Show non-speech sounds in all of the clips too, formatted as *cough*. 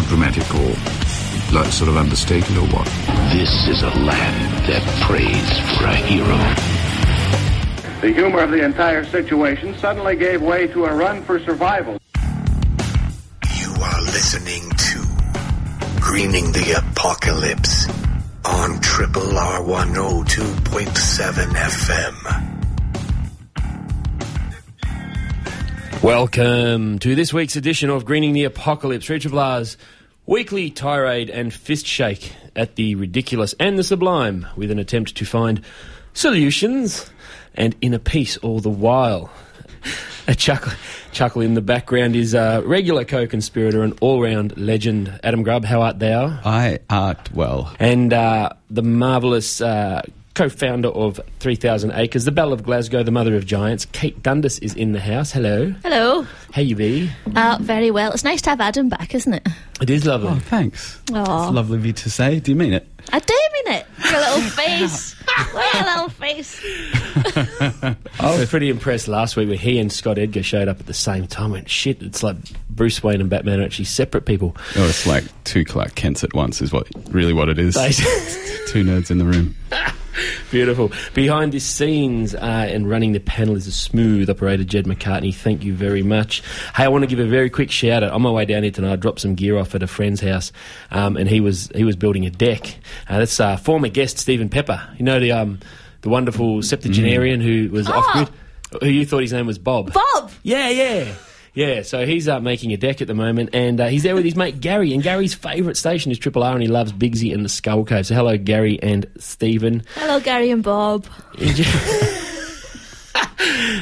More dramatic or like sort of understated or what? This is a land that prays for a hero. The humor of the entire situation suddenly gave way to a run for survival. You are listening to Greening the Apocalypse on Triple R 102.7 FM. Welcome to this week's edition of Greening the Apocalypse, Richard Blas' weekly tirade and fist shake at the ridiculous and the sublime with an attempt to find solutions and inner peace all the while. A chuckle, chuckle in the background is a regular co-conspirator and all-round legend Adam Grubb. How art thou? I art well. And uh, the marvellous uh, co-founder of 3000 Acres, the Belle of Glasgow, the mother of giants, Kate Dundas is in the house. Hello. Hello. How you be? Uh, very well. It's nice to have Adam back, isn't it? It is lovely. Oh, thanks. Aw. It's lovely of you to say. Do you mean it? I do mean it. Your little face. Look at your little face. *laughs* I was pretty impressed last week when he and Scott Edgar showed up at the same time. I went, shit, it's like Bruce Wayne and Batman are actually separate people. Oh, it's like two Clark Kents at once is what really what it is. *laughs* *laughs* two nerds in the room. Beautiful. Behind the scenes uh, and running the panel is a smooth operator, Jed McCartney. Thank you very much. Hey, I want to give a very quick shout out. On my way down here tonight, I dropped some gear off at a friend's house, um, and he was he was building a deck. Uh, that's uh, former guest Stephen Pepper. You know the um, the wonderful septuagenarian who was off grid. Who you thought his name was Bob? Bob. Yeah, yeah. Yeah, so he's uh, making a deck at the moment, and uh, he's there with his mate Gary. And Gary's favourite station is Triple R, and he loves Bigsy and the Skull Cave. So hello, Gary and Stephen. Hello, Gary and Bob. *laughs*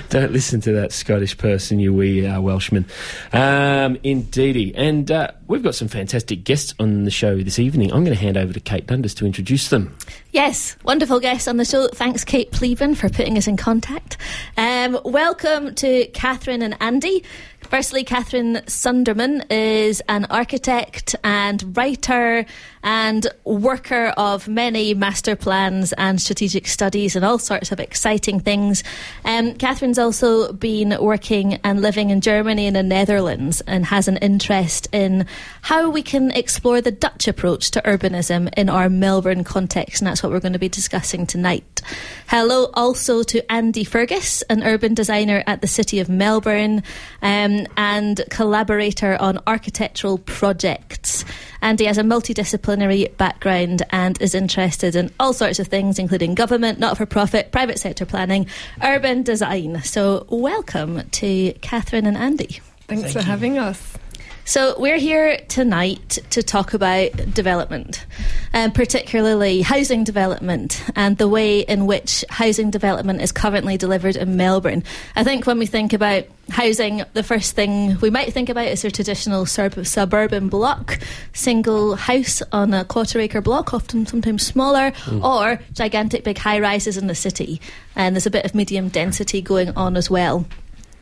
Don't listen to that Scottish person, you wee uh, Welshman. Um, indeedy. And uh, we've got some fantastic guests on the show this evening. I'm going to hand over to Kate Dundas to introduce them. Yes, wonderful guests on the show. Thanks, Kate Pleven, for putting us in contact. Um, welcome to Katherine and Andy. Firstly, Katherine Sundermann is an architect and writer and worker of many master plans and strategic studies and all sorts of exciting things. Um, Katherine's also been working and living in Germany and the Netherlands and has an interest in how we can explore the Dutch approach to urbanism in our Melbourne context, and that's what we're going to be discussing tonight. Hello also to Andy Fergus, an urban designer at the City of Melbourne um, and collaborator on architectural projects. Andy has a multidisciplinary background and is interested in all sorts of things, including government, not for profit, private sector planning, urban design. So, welcome to Katherine and Andy. Thanks for having us. So, we're here tonight to talk about development, um, particularly housing development and the way in which housing development is currently delivered in Melbourne. I think when we think about housing, the first thing we might think about is a traditional sub- suburban block, single house on a quarter acre block, often sometimes smaller, or gigantic big high rises in the city. And there's a bit of medium density going on as well.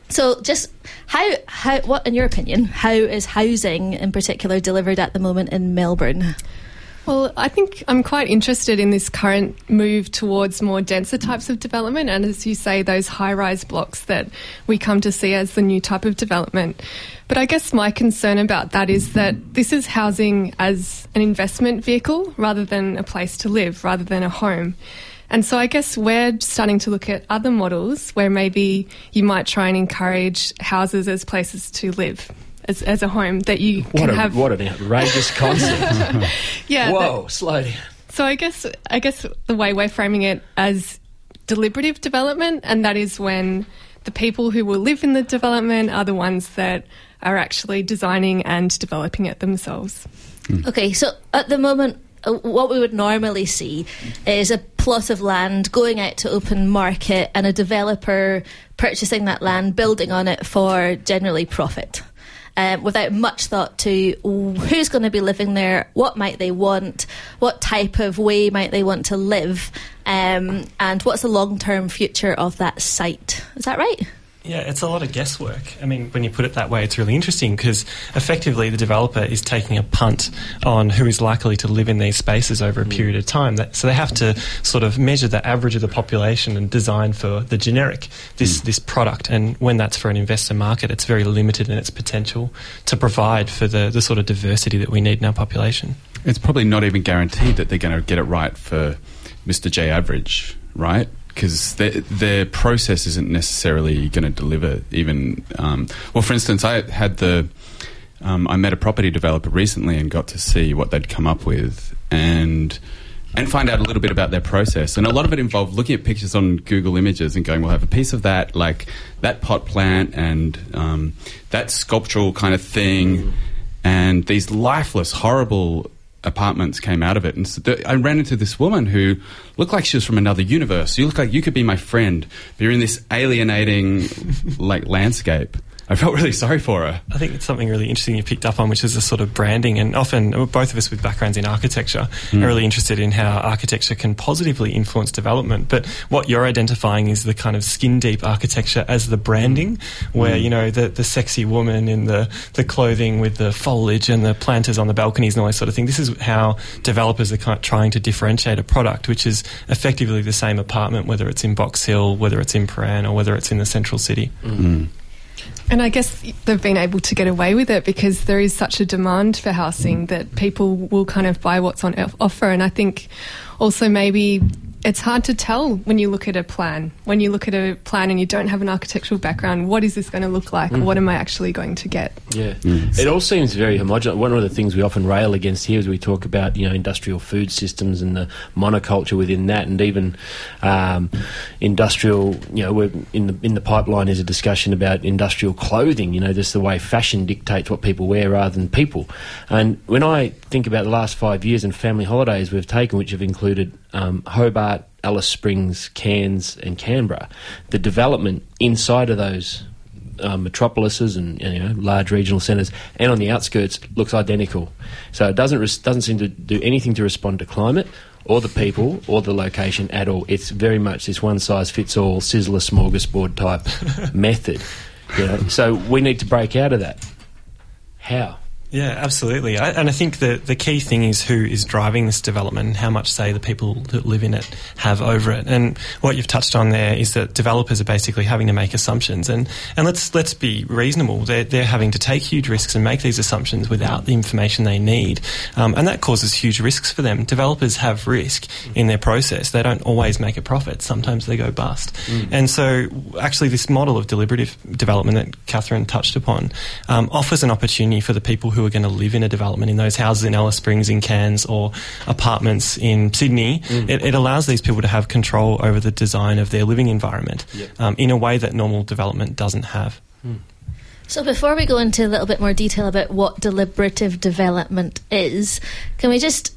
So, just how, how, what, in your opinion, how is housing in particular delivered at the moment in Melbourne? Well, I think I'm quite interested in this current move towards more denser types of development, and as you say, those high rise blocks that we come to see as the new type of development. But I guess my concern about that is that this is housing as an investment vehicle rather than a place to live, rather than a home. And so I guess we're starting to look at other models where maybe you might try and encourage houses as places to live. As, as a home that you What, can a, have what an outrageous *laughs* concept. yeah that- Whoa, slow down. so I guess I guess the way we're framing it as deliberative development, and that is when the people who will live in the development are the ones that are actually designing and developing it themselves. Hmm. Okay, so at the moment, what we would normally see is a plot of land going out to open market and a developer purchasing that land, building on it for generally profit. um, without much thought to who's going to be living there, what might they want, what type of way might they want to live, um, and what's the long term future of that site. Is that right? Yeah, it's a lot of guesswork. I mean, when you put it that way, it's really interesting because effectively the developer is taking a punt on who is likely to live in these spaces over a hmm. period of time. That, so they have to sort of measure the average of the population and design for the generic this hmm. this product. And when that's for an investor market, it's very limited in its potential to provide for the, the sort of diversity that we need in our population. It's probably not even guaranteed that they're going to get it right for Mr. J average, right? Because their, their process isn't necessarily going to deliver even. Um, well, for instance, I had the. Um, I met a property developer recently and got to see what they'd come up with and and find out a little bit about their process. And a lot of it involved looking at pictures on Google Images and going, "We'll have a piece of that, like that pot plant and um, that sculptural kind of thing." and these lifeless, horrible apartments came out of it. And so I ran into this woman who looked like she was from another universe. You look like you could be my friend, but you're in this alienating, *laughs* like landscape. I felt really sorry for her. I think it's something really interesting you picked up on, which is the sort of branding. And often, both of us with backgrounds in architecture Mm. are really interested in how architecture can positively influence development. But what you're identifying is the kind of skin deep architecture as the branding, where, Mm. you know, the, the sexy woman in the, the clothing with the foliage and the planters on the balconies and all that sort of thing. This is how developers are kind of trying to differentiate a product, which is effectively the same apartment, whether it's in Box Hill, whether it's in Prahran, or whether it's in the central city. And I guess they've been able to get away with it because there is such a demand for housing that people will kind of buy what's on offer. And I think also maybe it's hard to tell when you look at a plan. When you look at a plan and you don't have an architectural background, what is this going to look like? Mm. What am I actually going to get? Yeah, it all seems very homogenous. One of the things we often rail against here is we talk about you know industrial food systems and the monoculture within that, and even um, industrial. You know, we're in the in the pipeline is a discussion about industrial clothing. You know, just the way fashion dictates what people wear rather than people. And when I think about the last five years and family holidays we've taken, which have included um, Hobart, Alice Springs, Cairns, and Canberra, the development inside of those um, metropolises and you know large regional centres, and on the outskirts looks identical. So it doesn't res- doesn't seem to do anything to respond to climate or the people or the location at all. It's very much this one size fits all sizzler smorgasbord type *laughs* method. You know? So we need to break out of that. How? Yeah, absolutely. I, and I think the, the key thing is who is driving this development and how much say the people that live in it have over it. And what you've touched on there is that developers are basically having to make assumptions. And, and let's, let's be reasonable. They're, they're having to take huge risks and make these assumptions without the information they need. Um, and that causes huge risks for them. Developers have risk in their process. They don't always make a profit. Sometimes they go bust. Mm. And so, actually, this model of deliberative development that Katherine touched upon um, offers an opportunity for the people who are going to live in a development in those houses in Alice Springs, in Cairns, or apartments in Sydney. Mm. It, it allows these people to have control over the design of their living environment Yep. um, in a way that normal development doesn't have. So before we go into a little bit more detail about what deliberative development is, can we just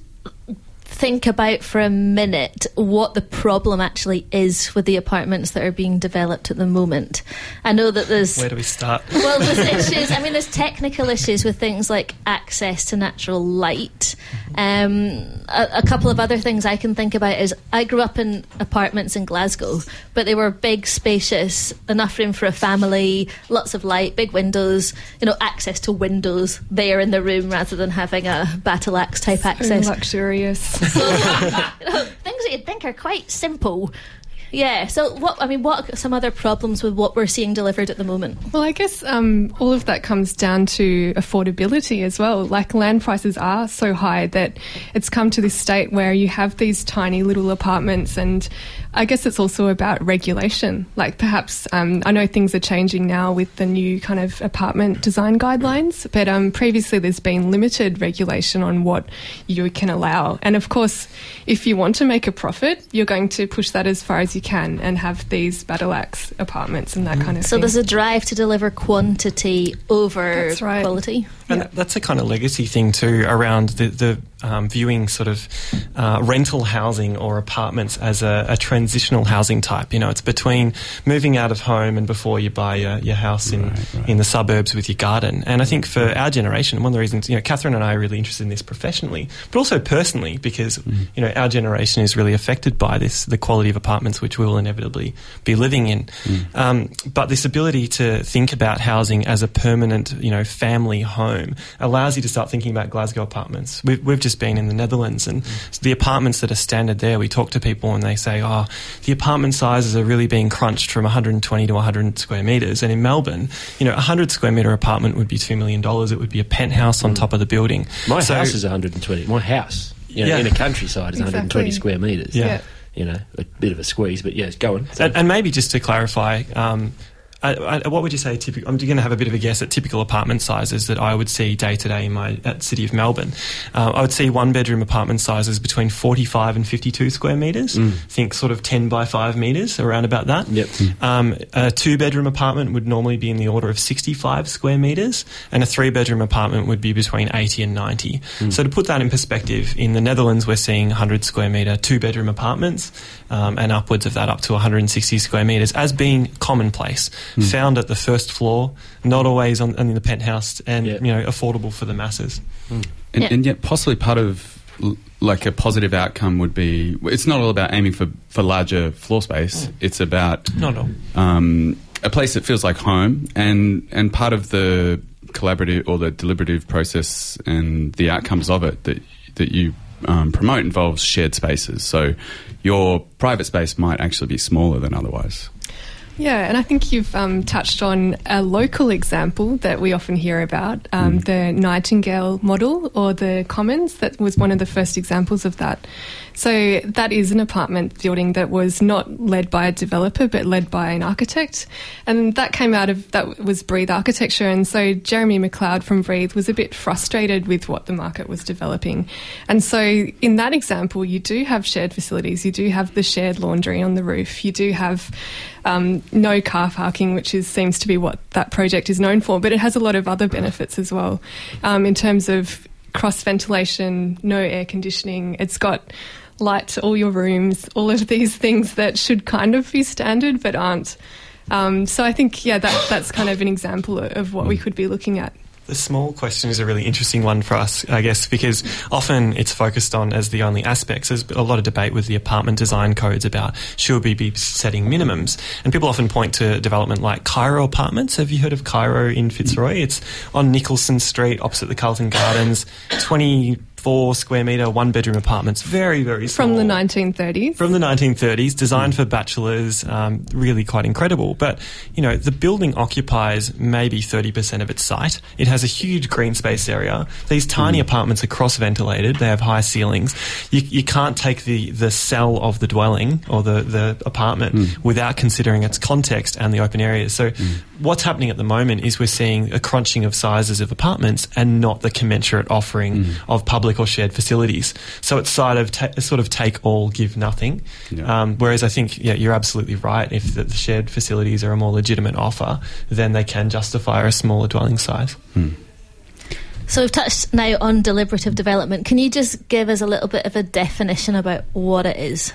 think about for a minute what the problem actually is with the apartments that are being developed at the moment? I know that there's Where do we start? well, there's *laughs* issues. I mean, there's technical issues with things like access to natural light. Um, a, a couple of other things I can think about is I grew up in apartments in Glasgow, but they were big, spacious, enough room for a family, lots of light, big windows. You know, access to windows there in the room rather than having a battle axe type access. luxurious. *laughs* things that you'd think are quite simple. Yeah. So, what I mean, what are some other problems with what we're seeing delivered at the moment? Well, I guess um, all of that comes down to affordability as well. Like land prices are so high that it's come to this state where you have these tiny little apartments, and I guess it's also about regulation. Like perhaps um, I know things are changing now with the new kind of apartment design guidelines, but um, previously there's been limited regulation on what you can allow. And of course, if you want to make a profit, you're going to push that as far as you can and have these battle axe apartments and that kind of So thing. So there's a drive to deliver quantity over That's right. quality. And that's a kind of legacy thing too around the, the um, viewing sort of uh, rental housing or apartments as a, a transitional housing type. You know, it's between moving out of home and before you buy your, your house in, in the suburbs with your garden. And I think for our generation, one of the reasons, you know, Katherine and I are really interested in this professionally, but also personally because, you know, our generation is really affected by this, the quality of apartments which we will inevitably be living in. Um, but this ability to think about housing as a permanent, you know, family home allows you to start thinking about Glasgow apartments. We've, we've just been in the Netherlands and the apartments that are standard there, we talk to people and they say, oh, the apartment sizes are really being crunched from 120 to 100 square metres. And in Melbourne, you know, a 100 square metre apartment would be $2 million. It would be a penthouse on top of the building. My So- house is 120. My house, you know, Yeah. in a countryside, is 120 square metres. Yeah. Yeah. You know, a bit of a squeeze, but yeah, it's going. And, and maybe just to clarify, um, I, I, what would you say? Typical, I'm going to have a bit of a guess at typical apartment sizes that I would see day to day in my at City of Melbourne. Uh, I would see one bedroom apartment sizes between 45 and 52 square metres. Mm. Think sort of 10 by 5 metres, around about that. Yep. Um, a two bedroom apartment would normally be in the order of 65 square metres, and a three bedroom apartment would be between 80 and 90. So to put that in perspective, in the Netherlands, we're seeing 100 square metre two bedroom apartments, um, and upwards of that up to 160 square metres as being commonplace, found at the first floor, not always on, in the penthouse, and you know affordable for the masses. And, and yet, possibly part of like a positive outcome would be it's not all about aiming for, for larger floor space. It's about Not all. um, a place that feels like home, and and part of the collaborative or the deliberative process and the outcomes of it that that you um, promote involves shared spaces. So your private space might actually be smaller than otherwise. Yeah, and I think you've um, touched on a local example that we often hear about um, the Nightingale model or the Commons. That was one of the first examples of that. So, that is an apartment building that was not led by a developer but led by an architect. And that came out of that was Breathe Architecture. And so, Jeremy McLeod from Breathe was a bit frustrated with what the market was developing. And so, in that example, you do have shared facilities, you do have the shared laundry on the roof, you do have um, no car parking, which is seems to be what that project is known for, but it has a lot of other benefits as well, um, in terms of cross ventilation, no air conditioning. It's got light to all your rooms, all of these things that should kind of be standard but aren't. Um, so I think yeah, that that's kind of an example of, what we could be looking at. The small question is a really interesting one for us, I guess, because often it's focused on as the only aspects. There's a lot of debate with the apartment design codes about should we be setting minimums. And people often point to development like Cairo Apartments. Have you heard of Cairo in Fitzroy? It's on Nicholson Street opposite the Carlton Gardens. 24 square metre, one bedroom apartments. Very, very small. From the 1930s. From the 1930s, designed for bachelors, um, really quite incredible. But, you know, the building occupies maybe 30% of its site. It has a huge green space area. These tiny mm. apartments are cross ventilated, they have high ceilings. You, you can't take the, the cell of the dwelling or the, the apartment mm. without considering its context and the open areas. So, mm. what's happening at the moment is we're seeing a crunching of sizes of apartments and not the commensurate offering of public or shared facilities. So it's sort of ta- sort of take all, give nothing. Um, whereas I think yeah, you're absolutely right. If the, the shared facilities are a more legitimate offer, then they can justify a smaller dwelling size. So we've touched now on deliberative development. Can you just give us a little bit of a definition about what it is?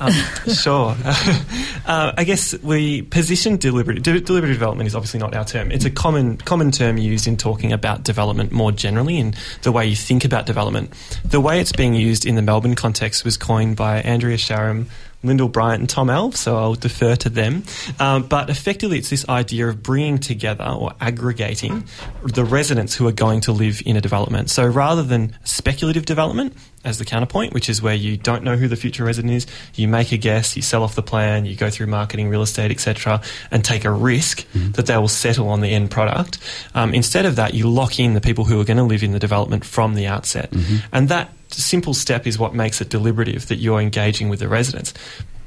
Um, sure. *laughs* uh, I guess we position deliberative, de- development is obviously not our term. It's a common common term used in talking about development more generally and the way you think about development. The way it's being used in the Melbourne context was coined by Andrea Sharam, Lyndall Bryant, and Tom Alves, so I'll defer to them. Um, but effectively, it's this idea of bringing together or aggregating the residents who are going to live in a development. So rather than speculative development, as the counterpoint, which is where you don't know who the future resident is, you make a guess, you sell off the plan, you go through marketing, real estate, etc., and take a risk that they will settle on the end product. Um, instead of that, you lock in the people who are going to live in the development from the outset, and that simple step is what makes it deliberative that you're engaging with the residents.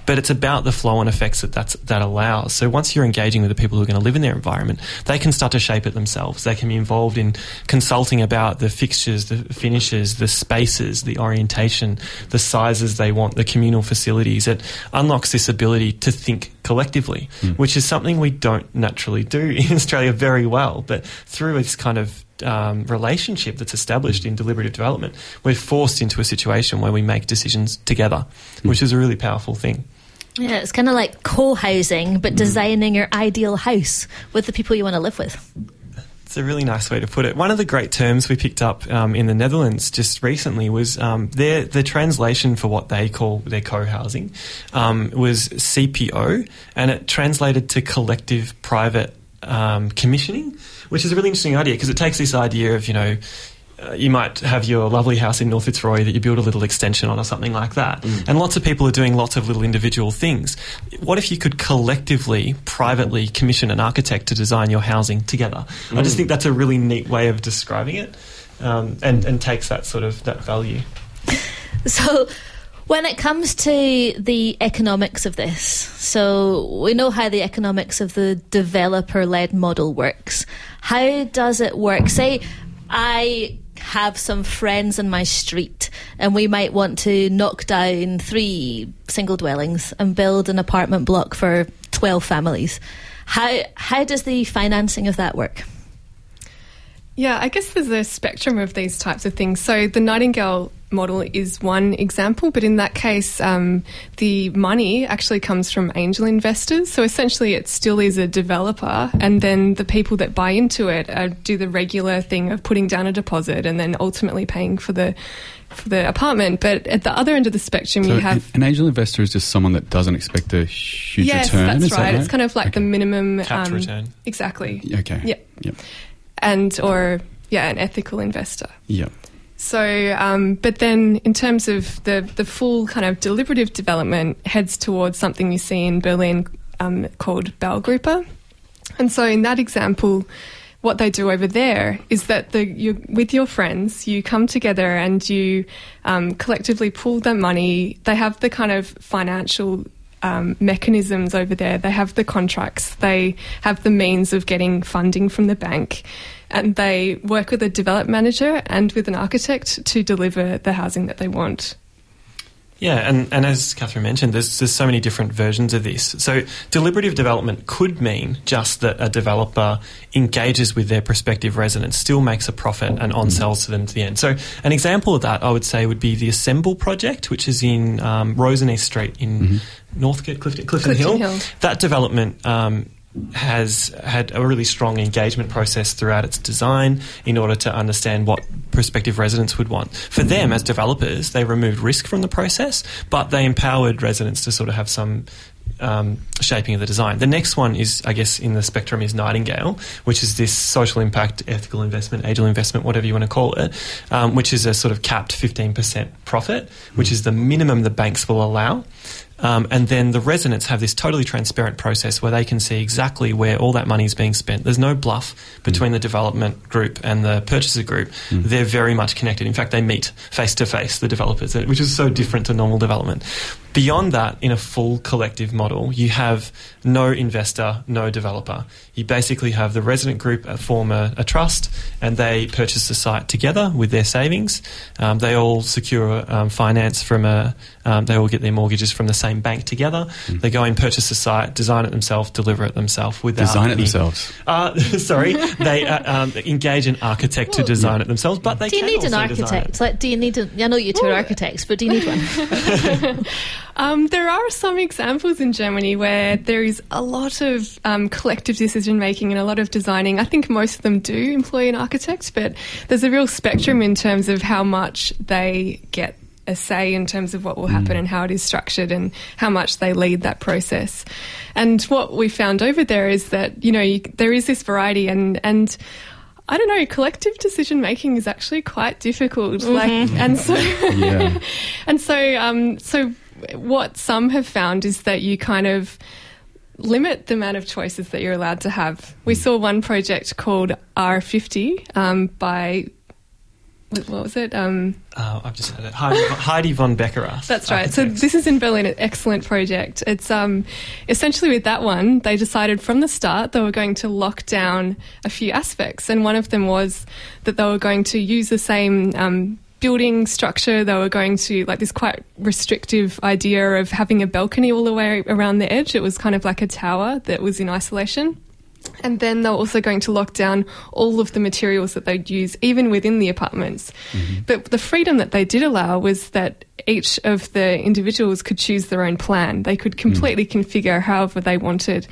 But it's about the flow and effects that that's, that allows. So once you're engaging with the people who are going to live in their environment, they can start to shape it themselves. They can be involved in consulting about the fixtures, the finishes, the spaces, the orientation, the sizes they want, the communal facilities. It unlocks this ability to think collectively, hmm. which is something we don't naturally do *laughs* in Australia very well. But through this kind of um, relationship that's established in deliberative development, we're forced into a situation where we make decisions together, which is a really powerful thing. Yeah, it's kind of like co-housing, but designing your ideal house with the people you want to live with. It's a really nice way to put it. One of the great terms we picked up um, in the Netherlands just recently was um, their the translation for what they call their co-housing um, was CPO, and it translated to collective private um, commissioning, which is a really interesting idea because it takes this idea of you know. Uh, you might have your lovely house in North Fitzroy that you build a little extension on or something like that. And lots of people are doing lots of little individual things. What if you could collectively, privately commission an architect to design your housing together? I just Mm. think that's a really neat way of describing it um, and, and takes that sort of that value. *laughs* So, when it comes to the economics of this, so we know how the economics of the developer led model works. How does it work? Say, I have some friends in my street and we might want to knock down three single dwellings and build an apartment block for 12 families. How, how does the financing of that work? Yeah, I guess there's a spectrum of these types of things. So the Nightingale model is one example, but in that case, um, the money actually comes from angel investors. So essentially, it still is a developer, and then the people that buy into it uh, do the regular thing of putting down a deposit and then ultimately paying for the for the apartment. But at the other end of the spectrum, So you have an, an angel investor is just someone that doesn't expect a huge yes, return. that's is that right. It's kind of like the minimum um, return. Exactly. Okay. Yeah. Yep. And or yeah, an ethical investor. Yep. So, um, but then in terms of the, the full kind of deliberative development heads towards something you see in Berlin um, called Baugruppe. And so in that example, what they do over there is that the, you, with your friends, you come together and you um, collectively pool that money. They have the kind of financial um, mechanisms over there. They have the contracts. They have the means of getting funding from the bank. And they work with a development manager and with an architect to deliver the housing that they want. Yeah, and, and as Katherine mentioned, there's, there's so many different versions of this. So, deliberative development could mean just that a developer engages with their prospective residents, still makes a profit, and on sells to them to the end. So, an example of that, I would say, would be the Assemble project, which is in um, Roseneath Street in Northcote, Clifton, Clifton, Clifton Hill. Hill. That development. Um, has had a really strong engagement process throughout its design in order to understand what prospective residents would want. For them, as developers, they removed risk from the process, but they empowered residents to sort of have some um, shaping of the design. The next one is, I guess, in the spectrum is Nightingale, which is this social impact, ethical investment, angel investment, whatever you want to call it, um, which is a sort of capped 15% profit, which is the minimum the banks will allow. Um, and then the residents have this totally transparent process where they can see exactly where all that money is being spent. There's no bluff between the development group and the purchaser group. They're very much connected. In fact, they meet face to face, the developers, which is so different to normal development. Beyond that, in a full collective model, you have no investor, no developer. You basically have the resident group form a, a trust and they purchase the site together with their savings. Um, they all secure um, finance from a, um, they all get their mortgages from the same bank together. They go and purchase the site, design it themselves, deliver it themselves without Design it any- themselves. Uh, *laughs* sorry, they uh, um, engage an architect to design it themselves, but they do you can need an also design it. architect? Like, do you need? A, I know you two are architects, but do you need one? *laughs* Um, there are some examples in Germany where there is a lot of um, collective decision making and a lot of designing. I think most of them do employ an architect, but there's a real spectrum in terms of how much they get a say in terms of what will happen and how it is structured and how much they lead that process. And what we found over there is that, you know, you, there is this variety and, and I don't know, collective decision making is actually quite difficult. Like, and so, Yeah. *laughs* and so, um, so what some have found is that you kind of limit the amount of choices that you're allowed to have. We saw one project called R50 um, by what was it? Um, Uh, I've just had it. Heide, Heide von Beckerath. that's right. So this is in Berlin, an excellent project. It's um, essentially with that one, they decided from the start they were going to lock down a few aspects, and one of them was that they were going to use the same um, building structure. They were going to like this quite restrictive idea of having a balcony all the way around the edge. It was kind of like a tower that was in isolation. And then they were also going to lock down all of the materials that they'd use, even within the apartments. But the freedom that they did allow was that each of the individuals could choose their own plan. They could completely configure however they wanted.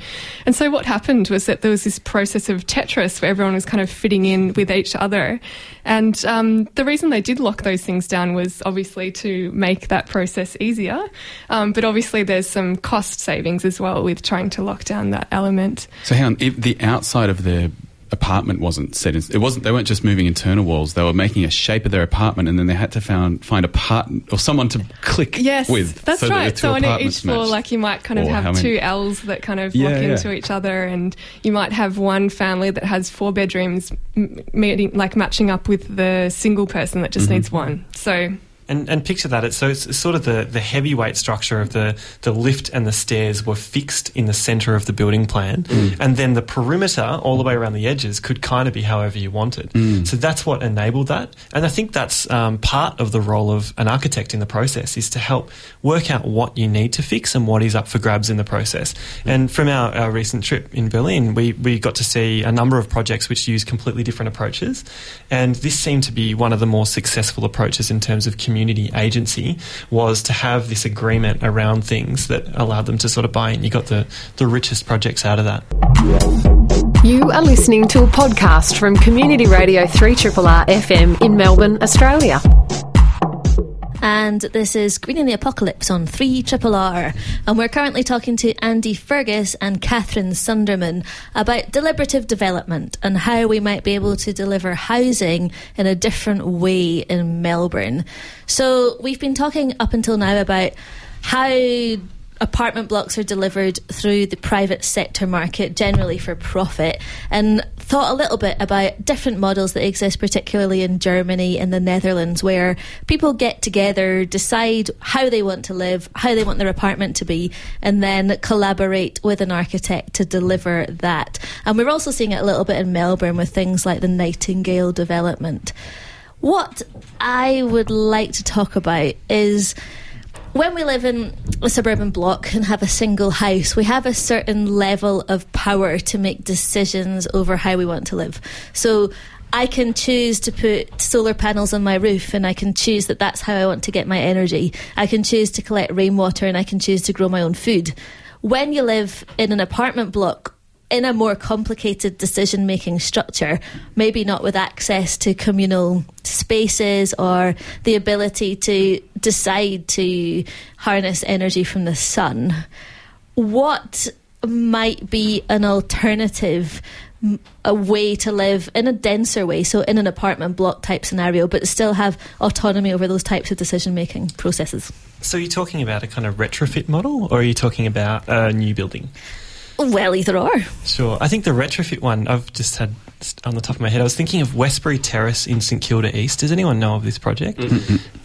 And so what happened was that there was this process of Tetris where everyone was kind of fitting in with each other. And um, the reason they did lock those things down was obviously to make that process easier. Um, but obviously, there's some cost savings as well with trying to lock down that element. So hang on, if the outside of their apartment wasn't set in, it wasn't they weren't just moving internal walls they were making a shape of their apartment and then they had to found, find a part or someone to click Yes, with that's so that right. two So on each floor, matched. like you might kind of Or have two L's that kind of Yeah, lock yeah. into each other, and you might have one family that has four bedrooms, meeting, like matching up with the single person that just Mhm. needs one. So And, and picture that. It's, so it's sort of the, the heavyweight structure of the, the lift and the stairs were fixed in the centre of the building plan. Mm. And then the perimeter, all the way around the edges, could kind of be however you wanted. Mm. So that's what enabled that. And I think that's um, part of the role of an architect in the process is to help work out what you need to fix and what is up for grabs in the process. And from our, our recent trip in Berlin, we, we got to see a number of projects which use completely different approaches. And this seemed to be one of the more successful approaches in terms of community agency was to have this agreement around things that allowed them to sort of buy in. You got the, the richest projects out of that. You are listening to a podcast from Community Radio 3RRR FM in Melbourne, Australia. And this is Greening the Apocalypse on 3 Triple R. And we're currently talking to Andy Fergus and Katherine Sundermann about deliberative development and how we might be able to deliver housing in a different way in Melbourne. So we've been talking up until now about how apartment blocks are delivered through the private sector market, generally for profit, and thought a little bit about different models that exist, particularly in Germany and the Netherlands, where people get together, decide how they want to live, how they want their apartment to be, and then collaborate with an architect to deliver that. And we're also seeing it a little bit in Melbourne with things like the Nightingale development. What I would like to talk about is when we live in a suburban block and have a single house, we have a certain level of power to make decisions over how we want to live. So I can choose to put solar panels on my roof and I can choose that that's how I want to get my energy. I can choose to collect rainwater and I can choose to grow my own food. When you live in an apartment block, in a more complicated decision making structure, maybe not with access to communal spaces or the ability to decide to harness energy from the sun, what might be an alternative? a way to live in a denser way, so in an apartment block type scenario, but still have autonomy over those types of decision making processes. So you're talking about a kind of retrofit model or are you talking about a new building? Well, either or. Sure. I think the retrofit one I've just had on the top of my head. I was thinking of Westbury Terrace in St Kilda East. Does anyone know of this project?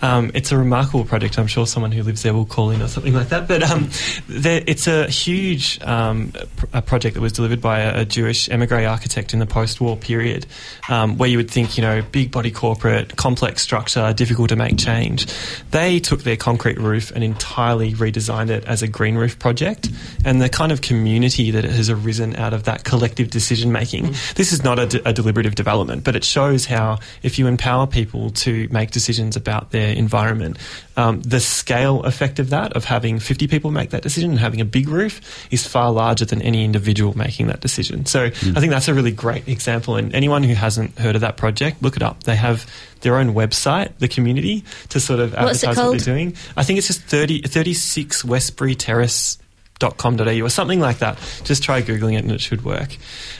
Um, it's a remarkable project. I'm sure someone who lives there will call in or something like that. But um, there, it's a huge um, a project that was delivered by a, a Jewish emigre architect in the post-war period, um, where you would think, you know, big body corporate, complex structure, difficult to make change. They took their concrete roof and entirely redesigned it as a green roof project, and the kind of community that has arisen out of that collective decision making. This is not a, de- a deliberative development, but it shows how if you empower people to make decisions about their environment, um, the scale effect of that, of having 50 people make that decision and having a big roof, is far larger than any individual making that decision. So I think that's a really great example. And anyone who hasn't heard of that project, look it up. They have their own website, the community, to sort of What's advertise what they're doing. I think it's just 30, 36 Westbury Terrace .com.au or something like that. Just try googling it and it should work.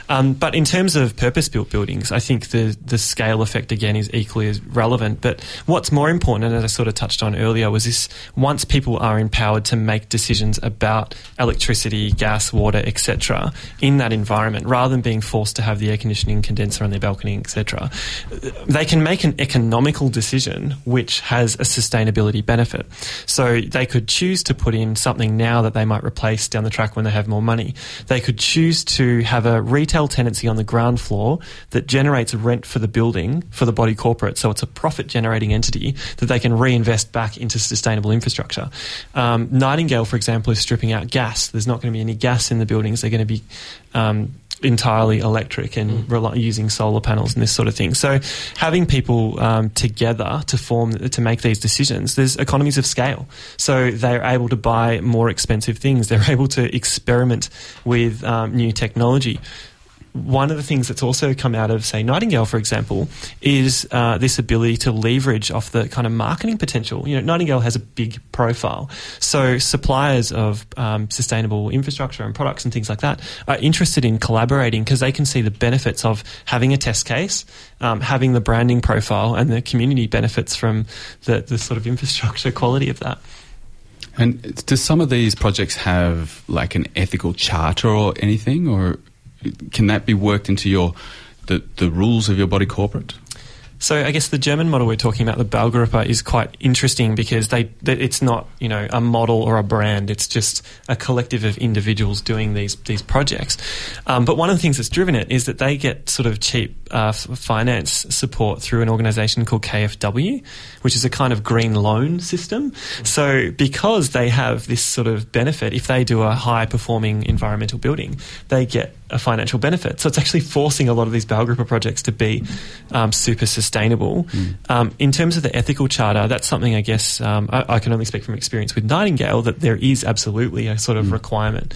Um, but in terms of purpose-built buildings, I think the the scale effect again is equally as relevant. But what's more important, and as I sort of touched on earlier, was this: once people are empowered to make decisions about electricity, gas, water, etc., in that environment, rather than being forced to have the air conditioning condenser on their balcony, etc., they can make an economical decision which has a sustainability benefit. So they could choose to put in something now that they might replace down the track when they have more money. They could choose to have a retail tenancy on the ground floor that generates rent for the building for the body corporate. So it's a profit generating entity that they can reinvest back into sustainable infrastructure. Um, Nightingale, for example, is stripping out gas. There's not going to be any gas in the buildings. They're going to be um, entirely electric and rely, using solar panels and this sort of thing. So having people um, together to form to make these decisions, there's economies of scale. So they're able to buy more expensive things. They're *laughs* able to experiment with um, new technology one of the things that's also come out of, say, Nightingale, for example, is uh, this ability to leverage off the kind of marketing potential. You know, Nightingale has a big profile, so suppliers of um, sustainable infrastructure and products and things like that are interested in collaborating because they can see the benefits of having a test case, um, having the branding profile, and the community benefits from the, the sort of infrastructure quality of that. And do some of these projects have like an ethical charter or anything, or can that be worked into your the, the rules of your body corporate? So I guess the German model we're talking about, the Baugruppe, is quite interesting because they, it's not you know a model or a brand. It's just a collective of individuals doing these these projects. Um, but one of the things that's driven it is that they get sort of cheap uh, finance support through an organisation called KfW, which is a kind of green loan system. So because they have this sort of benefit, if they do a high performing environmental building, they get a financial benefit. So it's actually forcing a lot of these Baugruppe projects to be um, super sustainable. Um, in terms of the ethical charter, that's something I guess um, I, I can only speak from experience with Nightingale that there is absolutely a sort of requirement.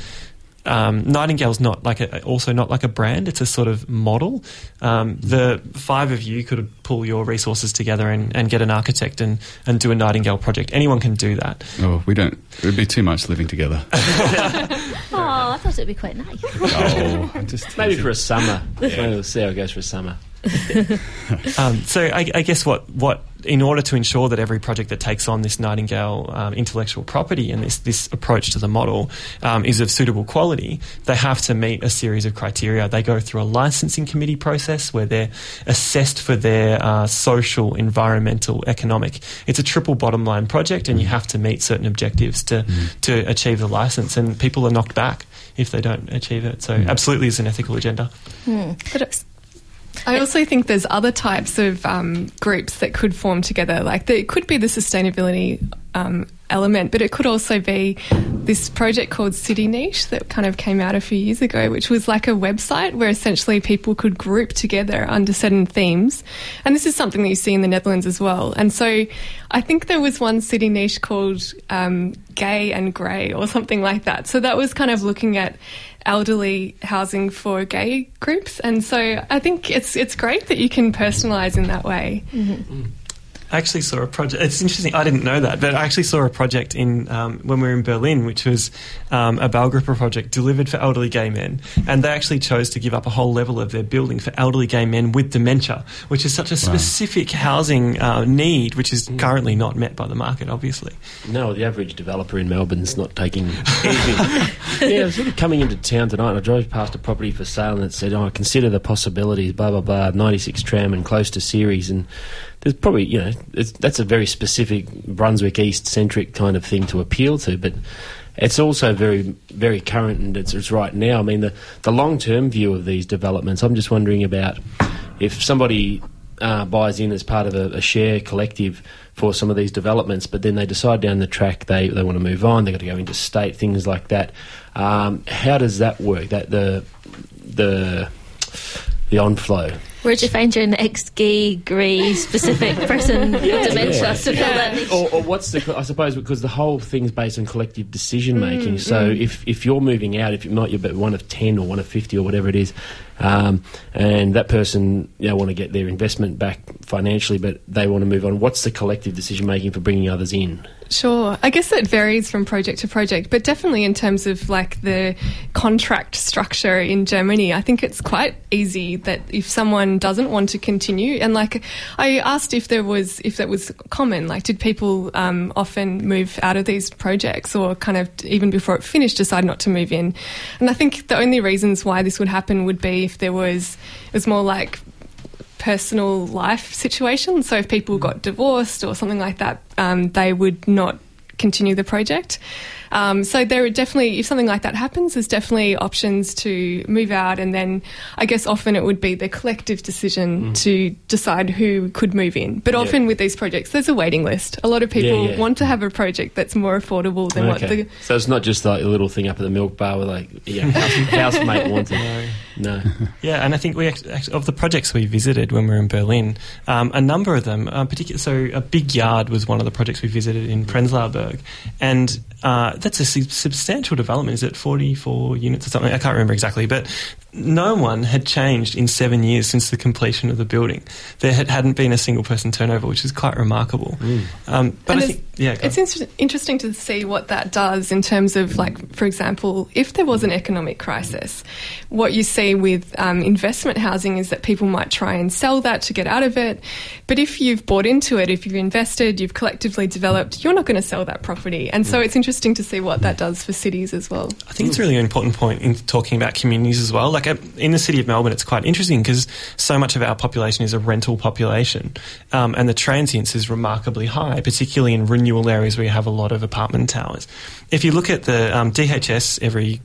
Um, Nightingale's not like a, also not like a brand; it's a sort of model. Um, the five of you could pull your resources together and, and get an architect and, and do a Nightingale project. Anyone can do that. Oh, we don't. It would be too much living together. *laughs* Oh, I thought it'd be quite nice. oh, just Maybe for a summer. We'll see how it goes for a summer. *laughs* um, so I, I guess what what in order to ensure that every project that takes on this Nightingale um, intellectual property and this this approach to the model um, is of suitable quality, they have to meet a series of criteria. They go through a licensing committee process where they're assessed for their uh, social, environmental, economic. It's a triple bottom line project, and you have to meet certain objectives to to achieve the license. And people are knocked back if they don't achieve it. So absolutely, is an ethical agenda. But I also think there's other types of um, groups that could form together. Like it could be the sustainability um, element, but it could also be this project called City Niche that kind of came out a few years ago, which was like a website where essentially people could group together under certain themes. And this is something that you see in the Netherlands as well. And so I think there was one city niche called um, Gay and Grey or something like that. So that was kind of looking at elderly housing for gay groups. And so I think it's it's great that you can personalise in that way. I actually saw a project. It's interesting. I didn't know that, but I actually saw a project in um, when we were in Berlin, which was um, a Baugruppe project delivered for elderly gay men, and they actually chose to give up a whole level of their building for elderly gay men with dementia, which is such a specific housing uh, need, which is currently not met by the market, obviously. No, the average developer in Melbourne's not taking anything. *laughs* yeah, I was sort of coming into town tonight and I drove past a property for sale and it said, oh, consider the possibilities, blah, blah, blah, 96 tram and close to CERES. And there's probably, you know, that's a very specific Brunswick East centric kind of thing to appeal to, but it's also very, very current and it's, it's right now. I mean, the, the long term view of these developments, I'm just wondering about if somebody uh, buys in as part of a, a share collective for some of these developments, but then they decide down the track they, they want to move on, they've got to go into state, things like that. Um, how does that work? That the the the onflow. Where'd you find your next gay, grey, specific *laughs* person with dementia Yeah. to fill that niche? Or, or what's the? I suppose because the whole thing's based on collective decision making. Mm, so mm. if if you're moving out, if you might you're one of ten or one of fifty or whatever it is, um, and that person you know, want to get their investment back financially, but they want to move on. What's the collective decision making for bringing others in? Sure. I guess it varies from project to project, but definitely in terms of like the contract structure in Germany, I think it's quite easy that if someone doesn't want to continue, and like I asked if there was, if that was common, like did people um, often move out of these projects or kind of even before it finished decide not to move in? And I think the only reasons why this would happen would be if there was, it was more like personal life situation. So if people got divorced or something like that, um, they would not continue the project. Um, so there are definitely, if something like that happens, there's definitely options to move out, and then I guess often it would be the collective decision to decide who could move in. But Yeah. often with these projects, there's a waiting list. A lot of people yeah. want to have a project that's more affordable than what Okay. the So it's not just like a little thing up at the milk bar where like yeah, house, *laughs* housemate wants it. No. *laughs* Yeah, and I think we act- act- of the projects we visited when we were in Berlin, um, a number of them, um, particular, so a big yard was one of the projects we visited in Prenzlauer Berg, and uh, that's a substantial development. Is it forty four units or something? I can't remember exactly, but no one had changed in seven years since the completion of the building. There had, hadn't been a single person turnover, which is quite remarkable. Um, but And I it's- think, yeah, It's inter- interesting to see what that does in terms of, like, for example, if there was an economic crisis, what you see with um, investment housing is that people might try and sell that to get out of it. But if you've bought into it, if you've invested, you've collectively developed, you're not going to sell that property. And so it's interesting to see what that does for cities as well. I think it's really an important point in talking about communities as well. Like uh, in the city of Melbourne, it's quite interesting because so much of our population is a rental population, um, and the transience is remarkably high, particularly in renewal areas where you have a lot of apartment towers. If you look at the um, DHS every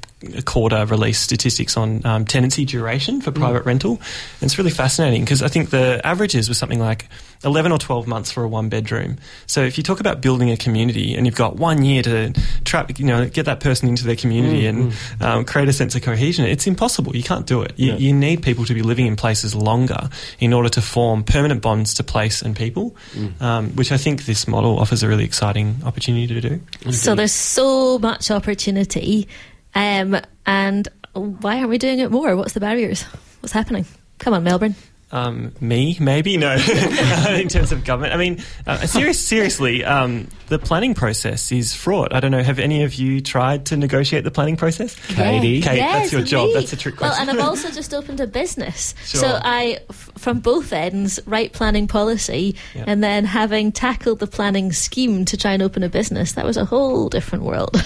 quarter release statistics on um, tenancy duration for private rental, and it's really fascinating because I think the averages were something like 11 or 12 months for a one bedroom. So if you talk about building a community and you've got one year to trap, you know, get that person into their community Mm, and um, create a sense of cohesion, it's impossible. You can't do it. You, Yeah. you need people to be living in places longer in order to form permanent bonds to place and people, Mm. um, which I think this model offers a really exciting opportunity to do. So there's so much opportunity, um, and why aren't we doing it more? What's the barriers? What's happening? Come on, Melbourne. Um, me, maybe no. *laughs* *laughs* in terms of government, I mean, uh, serious, seriously, um, the planning process is fraught. I don't know. Have any of you tried to negotiate the planning process? Katie? Kate, Yes, that's your job. me. That's a trick question. Well, and I've also just opened a business. *laughs* Sure. So I, f- from both ends, write planning policy, Yeah. and then having tackled the planning scheme to try and open a business, that was a whole different world.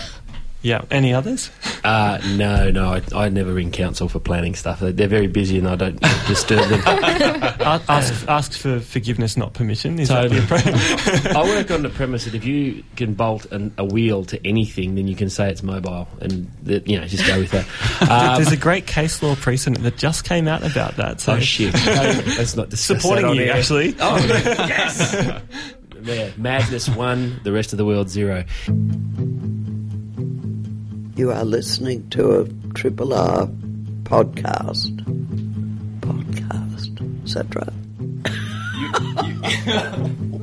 Yeah. Any others? Uh, no, no, I, I never ring council for planning stuff. They're, they're very busy and I don't *laughs* disturb them. Ask, ask for forgiveness, not permission. Is that the Totally. approach? *laughs* I work on the premise that if you can bolt an, a wheel to anything, then you can say it's mobile, and you know just go with *laughs* that. Um, There's a great case law precedent that just came out about that. So oh shit! No, not Supporting you, air. actually. Oh yes. Yeah, madness one, the rest of the world zero. You are listening to a Triple R podcast. Podcast. etc. *laughs*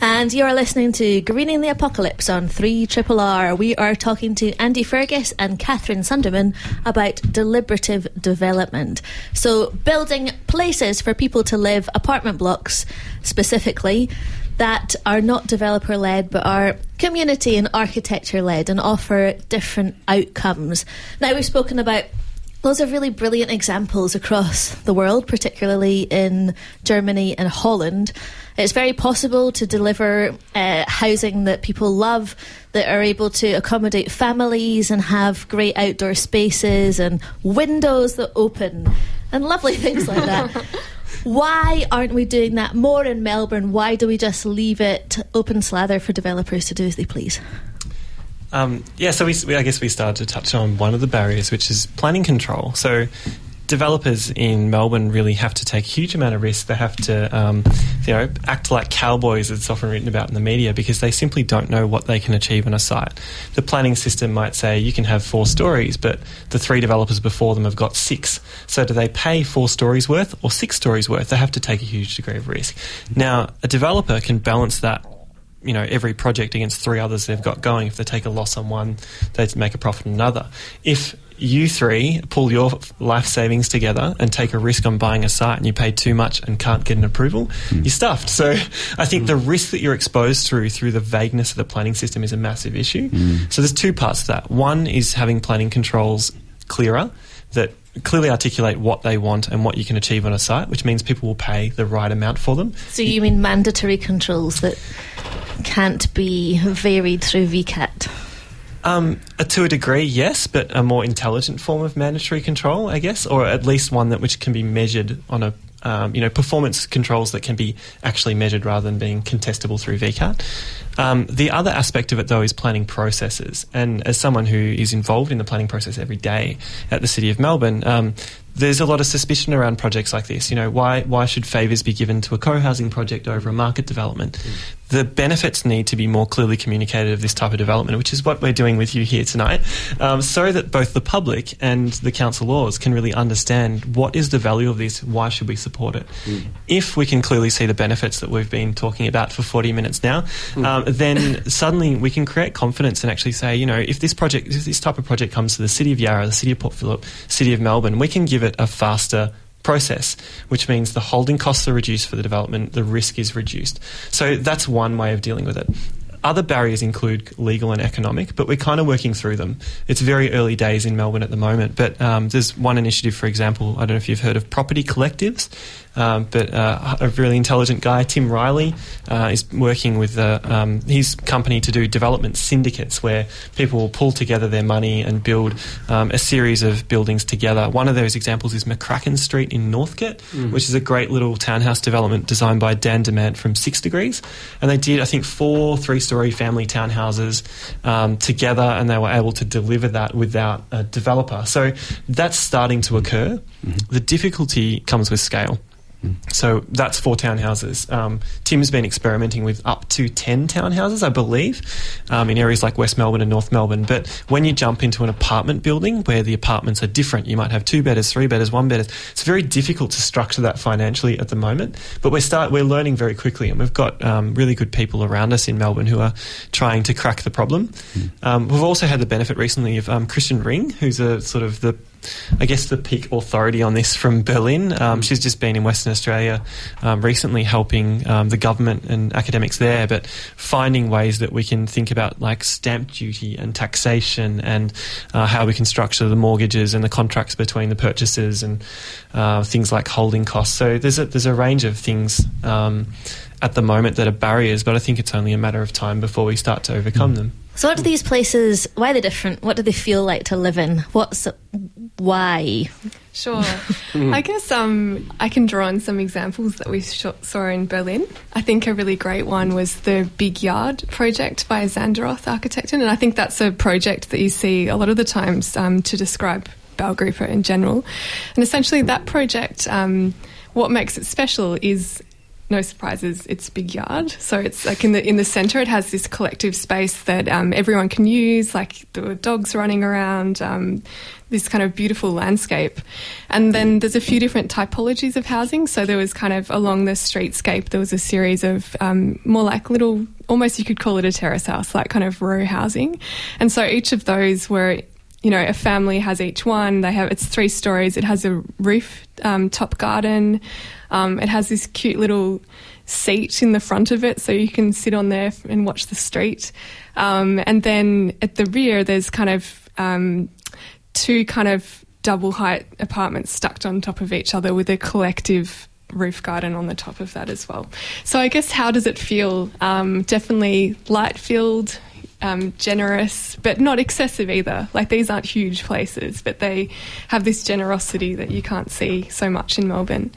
And you're listening to Greening the Apocalypse on 3 Triple R. We are talking to Andy Fergus and Katherine Sundermann about deliberative development. So, building places for people to live, apartment blocks specifically, that are not developer led but are community and architecture led and offer different outcomes. Now, we've spoken about Loads of really brilliant examples across the world, particularly in Germany and Holland. It's very possible to deliver uh, housing that people love, that are able to accommodate families and have great outdoor spaces and windows that open and lovely things like that. *laughs* Why aren't we doing that more in Melbourne? Why do we just leave it open slather for developers to do as they please? Um, yeah, so we, we, I guess we started to touch on one of the barriers, which is planning control. So developers in Melbourne really have to take a huge amount of risk. They have to, um, you know, act like cowboys, it's often written about in the media, because they simply don't know what they can achieve on a site. The planning system might say you can have four stories, but the three developers before them have got six. So do they pay four stories worth or six stories worth? They have to take a huge degree of risk. Now, a developer can balance that you know every project against three others they've got going. If they take a loss on one, they make a profit on another. If you three pull your life savings together and take a risk on buying a site and you pay too much and can't get an approval, hmm. you're stuffed. So I think the hmm. risk that you're exposed through through the vagueness of the planning system is a massive issue. Hmm. So there's two parts to that. One is having planning controls clearer that clearly articulate what they want and what you can achieve on a site, which means people will pay the right amount for them. So you mean mandatory controls that can't be varied through VCAT? Um, uh, to a degree, yes, but a more intelligent form of mandatory control, I guess, or at least one that which can be measured on a um, you know performance controls that can be actually measured rather than being contestable through VCAT. Um, the other aspect of it, though, is planning processes. And as someone who is involved in the planning process every day at the City of Melbourne, um, there's a lot of suspicion around projects like this. You know, why why should favours be given to a co-housing project over a market development? The benefits need to be more clearly communicated of this type of development, which is what we're doing with you here tonight, um, so that both the public and the council laws can really understand what is the value of this, why should we support it. If we can clearly see the benefits that we've been talking about for 40 minutes now, um, then suddenly we can create confidence and actually say, you know, if this project, if this type of project comes to the City of Yarra, the City of Port Phillip, City of Melbourne, we can give it a faster process, which means the holding costs are reduced for the development, the risk is reduced. So that's one way of dealing with it. Other barriers include legal and economic, but we're kind of working through them. It's very early days in Melbourne at the moment, but um, there's one initiative, for example, I don't know if you've heard of property collectives, um, but uh, a really intelligent guy, Tim Riley, uh, is working with uh, um, his company to do development syndicates where people will pull together their money and build um, a series of buildings together. One of those examples is McCracken Street in Northcote, Mm. which is a great little townhouse development designed by Dan Demant from Six Degrees. And they did, I think, four three story family townhouses um, together, and they were able to deliver that without a developer. So that's starting to occur. The difficulty comes with scale. So that's four townhouses. Um, Tim's been experimenting with up to 10 townhouses, I believe, um, in areas like West Melbourne and North Melbourne. But when you jump into an apartment building where the apartments are different, you might have two bedders, three bedders, one bedders. It's very difficult to structure that financially at the moment. But we're, start, we're learning very quickly, and we've got um, really good people around us in Melbourne who are trying to crack the problem. Um, we've also had the benefit recently of um, Kristien Ring, who's a sort of the I guess the peak authority on this from Berlin. Um, she's just been in Western Australia um, recently helping um, the government and academics there, but finding ways that we can think about like stamp duty and taxation and uh, how we can structure the mortgages and the contracts between the purchasers and uh, things like holding costs. So there's a, there's a range of things um, at the moment that are barriers, but I think it's only a matter of time before we start to overcome them. So, what do these places? Why are they different? What do they feel like to live in? What's why? Sure. I guess um, I can draw on some examples that we sh- saw in Berlin. I think a really great one was the Big Yard project by Zanderroth Architekten, and I think that's a project that you see a lot of the times um, to describe Baugruppe in general. And essentially, that project, um, what makes it special is no surprises, it's big yard. So it's like in the in the center, it has this collective space that um, everyone can use. Like there were dogs running around. Um, this kind of beautiful landscape, and then there's a few different typologies of housing. So there was kind of along the streetscape, there was a series of um, more like little, almost you could call it a terrace house, like kind of row housing, and so each of those were you know, a family has each one. They have it's three stories. It has a roof um, top garden. Um, it has this cute little seat in the front of it, so you can sit on there and watch the street. Um, and then at the rear, there's kind of um, two kind of double height apartments stacked on top of each other with a collective roof garden on the top of that as well. So I guess how does it feel? Um, definitely light filled, um, generous, but not excessive either. Like these aren't huge places, but they have this generosity that you can't see so much in Melbourne.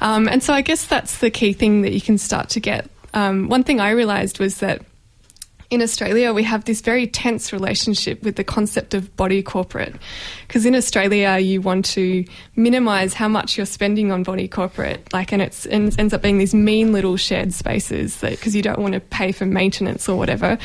Um, and so I guess that's the key thing that you can start to get. Um, one thing I realised was that in Australia, we have this very tense relationship with the concept of body corporate. Because in Australia, you want to minimise how much you're spending on body corporate, like, and it ends up being these mean little shared spaces because you don't want to pay for maintenance or whatever.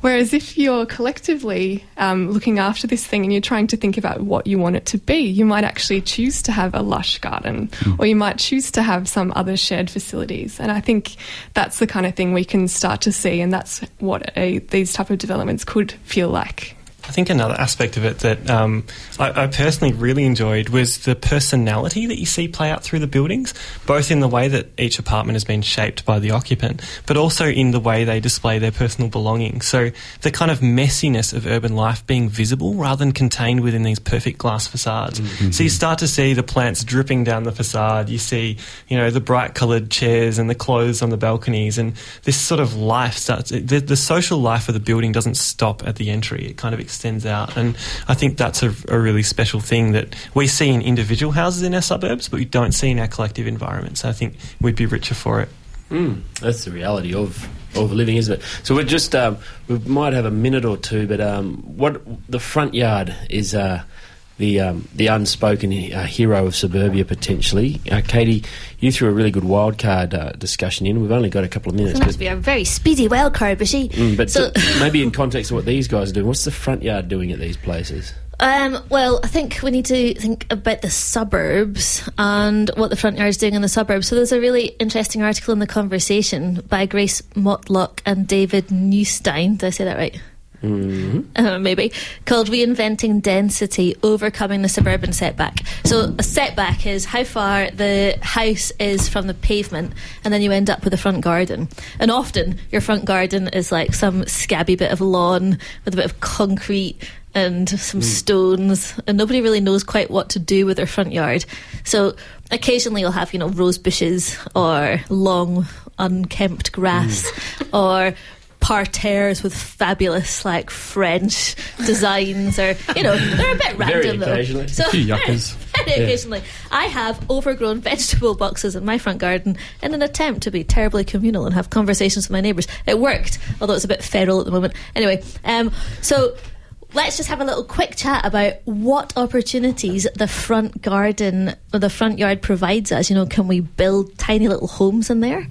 Whereas if you're collectively um, looking after this thing and you're trying to think about what you want it to be, you might actually choose to have a lush garden, or you might choose to have some other shared facilities. And I think that's the kind of thing we can start to see, and that's what a, these type of developments could feel like. I think another aspect of it that um, I, I personally really enjoyed was the personality that you see play out through the buildings, both in the way that each apartment has been shaped by the occupant, but also in the way they display their personal belongings. So the kind of messiness of urban life being visible rather than contained within these perfect glass facades. So you start to see the plants dripping down the facade. You see, you know, the bright coloured chairs and the clothes on the balconies, and this sort of life starts. The, the social life of the building doesn't stop at the entry. It kind of extends out, and I think that's a, a really special thing that we see in individual houses in our suburbs, but we don't see in our collective environments. I think we'd be richer for it. Mm, that's the reality of of living, isn't it? So we're just um, we might have a minute or two, but um, what the front yard is uh, the um, the unspoken uh, hero of suburbia potentially. Uh, Katie, you threw a really good wildcard uh, discussion in. We've only got a couple of minutes, It must but, be a very speedy wild card, Bushy. mm, but so, t- maybe in context of what these guys are doing, what's the front yard doing at these places? Um, well, I think we need to think about the suburbs and what the front yard is doing in the suburbs. So there's a really interesting article in the conversation by Grace Mortlock and David Neustein. Did I say that right? Mm-hmm. uh, maybe. Called reinventing density overcoming the suburban setback. So a setback is how far the house is from the pavement and then you end up with a front garden. And often your front garden is like some scabby bit of lawn with a bit of concrete and some stones and nobody really knows quite what to do with their front yard. So occasionally you'll have you know rose bushes or long unkempt grass or parterres with fabulous like French designs or you know they're a bit *laughs* Very random though. occasionally. So A few yuccas. very Yeah. occasionally. I have overgrown *laughs* vegetable boxes in my front garden in an attempt to be terribly communal and have conversations with my neighbours. It worked, although it's a bit feral at the moment. Anyway, um, so let's just have a little quick chat about what opportunities the front garden or the front yard provides us. You know, can we build tiny little homes in there?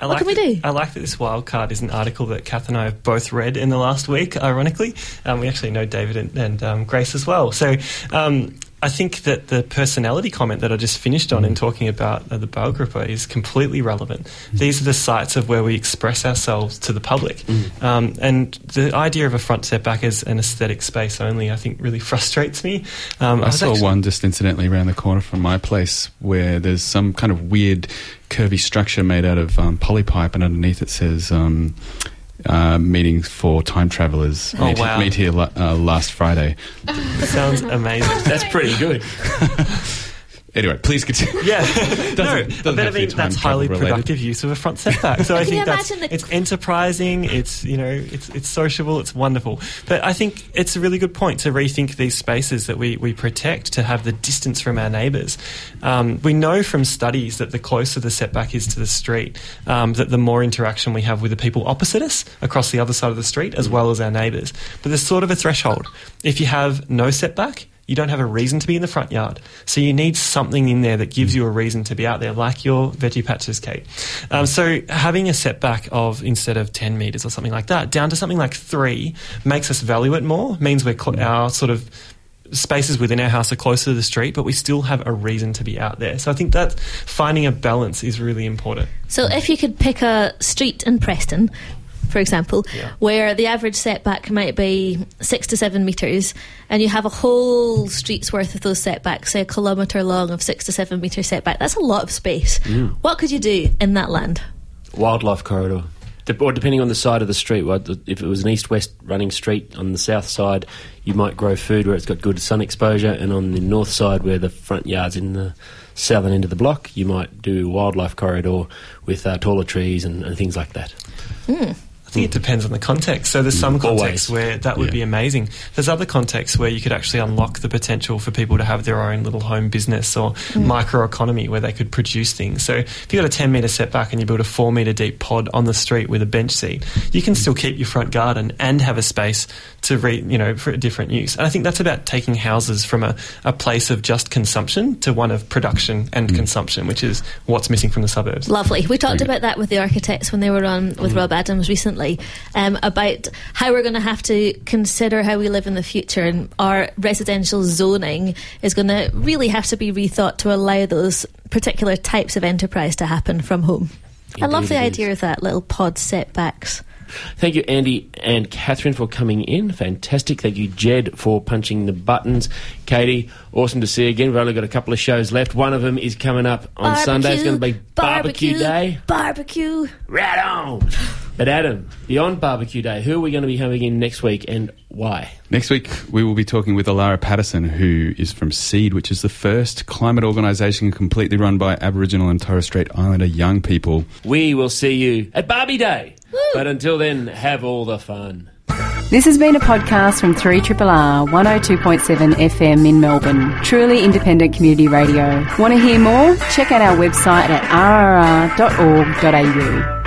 I What like can we that- do? I like that this wild card is an article that Kath and I have both read in the last week, ironically. Um, we actually know David and, and um, Grace as well. So um, I think that the personality comment that I just finished on in talking about uh, the biographer is completely relevant. These are the sites of where we express ourselves to the public. Um, and the idea of a front setback as an aesthetic space only, I think, really *laughs* frustrates me. Um, I was saw actually- one just incidentally around the corner from my place where there's some kind of weird curvy structure made out of um, polypipe, and underneath it says um, uh, meetings for time travelers. Oh, meet, wow. meet here uh, last Friday. Sounds amazing. That's pretty good. *laughs* Anyway, please continue. Yeah, *laughs* Doesn't- no, doesn't but I have to be mean that's highly related. productive use of a front setback. So I think that's it's enterprising. It's you know it's it's sociable. It's wonderful. But I think it's a really good point to rethink these spaces that we we protect to have the distance from our neighbours. Um, we know from studies that the closer the setback is to the street, um, that the more interaction we have with the people opposite us across the other side of the street, as well as our neighbours. But there's sort of a threshold. If you have no setback, you don't have a reason to be in the front yard. So you need something in there that gives you a reason to be out there, like your veggie patches, Kate. Um, so having a setback of instead of 10 metres or something like that, down to something like three makes us value it more, means we're cl- our sort of spaces within our house are closer to the street, but we still have a reason to be out there. So I think that finding a balance is really important. So if you could pick a street in Preston, for example, where the average setback might be six to seven metres, and you have a whole street's worth of those setbacks, say a kilometre long of six to seven metre setback, that's a lot of space. Mm. What could you do in that land? Wildlife corridor. Dep- Or depending on the side of the street, what- if it was an east-west running street on the south side, you might grow food where it's got good sun exposure, and on the north side, where the front yard's in the southern end of the block, you might do wildlife corridor with uh, taller trees and, and things like that. I think it depends on the context. So there's some mm. contexts Always. where that would Yeah. be amazing. There's other contexts where you could actually unlock the potential for people to have their own little home business or mm. microeconomy where they could produce things. So if you've got a 10 metre setback and you build a 4 metre deep pod on the street with a bench seat, you can still keep your front garden and have a space to re, you know for a different use. And I think that's about taking houses from a, a place of just consumption to one of production and mm. consumption, which is what's missing from the suburbs. Lovely. We talked about that with the architects when they were on with mm-hmm. Rob Adams recently um, about how we're going to have to consider how we live in the future, and our residential zoning is going to really have to be rethought to allow those particular types of enterprise to happen from home. I love the idea of that little pod setbacks. Thank you, Andy and Katherine, for coming in. Fantastic. Thank you, Jed, for punching the buttons. Katie, awesome to see you again. We've only got a couple of shows left. One of them is coming up on Sunday. It's going to be barbecue, day. Barbecue. Right on. But Adam, beyond barbecue day, who are we going to be having in next week and why? Next week, we will be talking with Alara Patterson, who is from SEED, which is the first climate organisation completely run by Aboriginal and Torres Strait Islander young people. We will see you at Barbie Day. But until then, have all the fun. This has been a podcast from 3RRR 102.7 FM in Melbourne. Truly independent community radio. Want to hear more? Check out our website at rrr.org.au.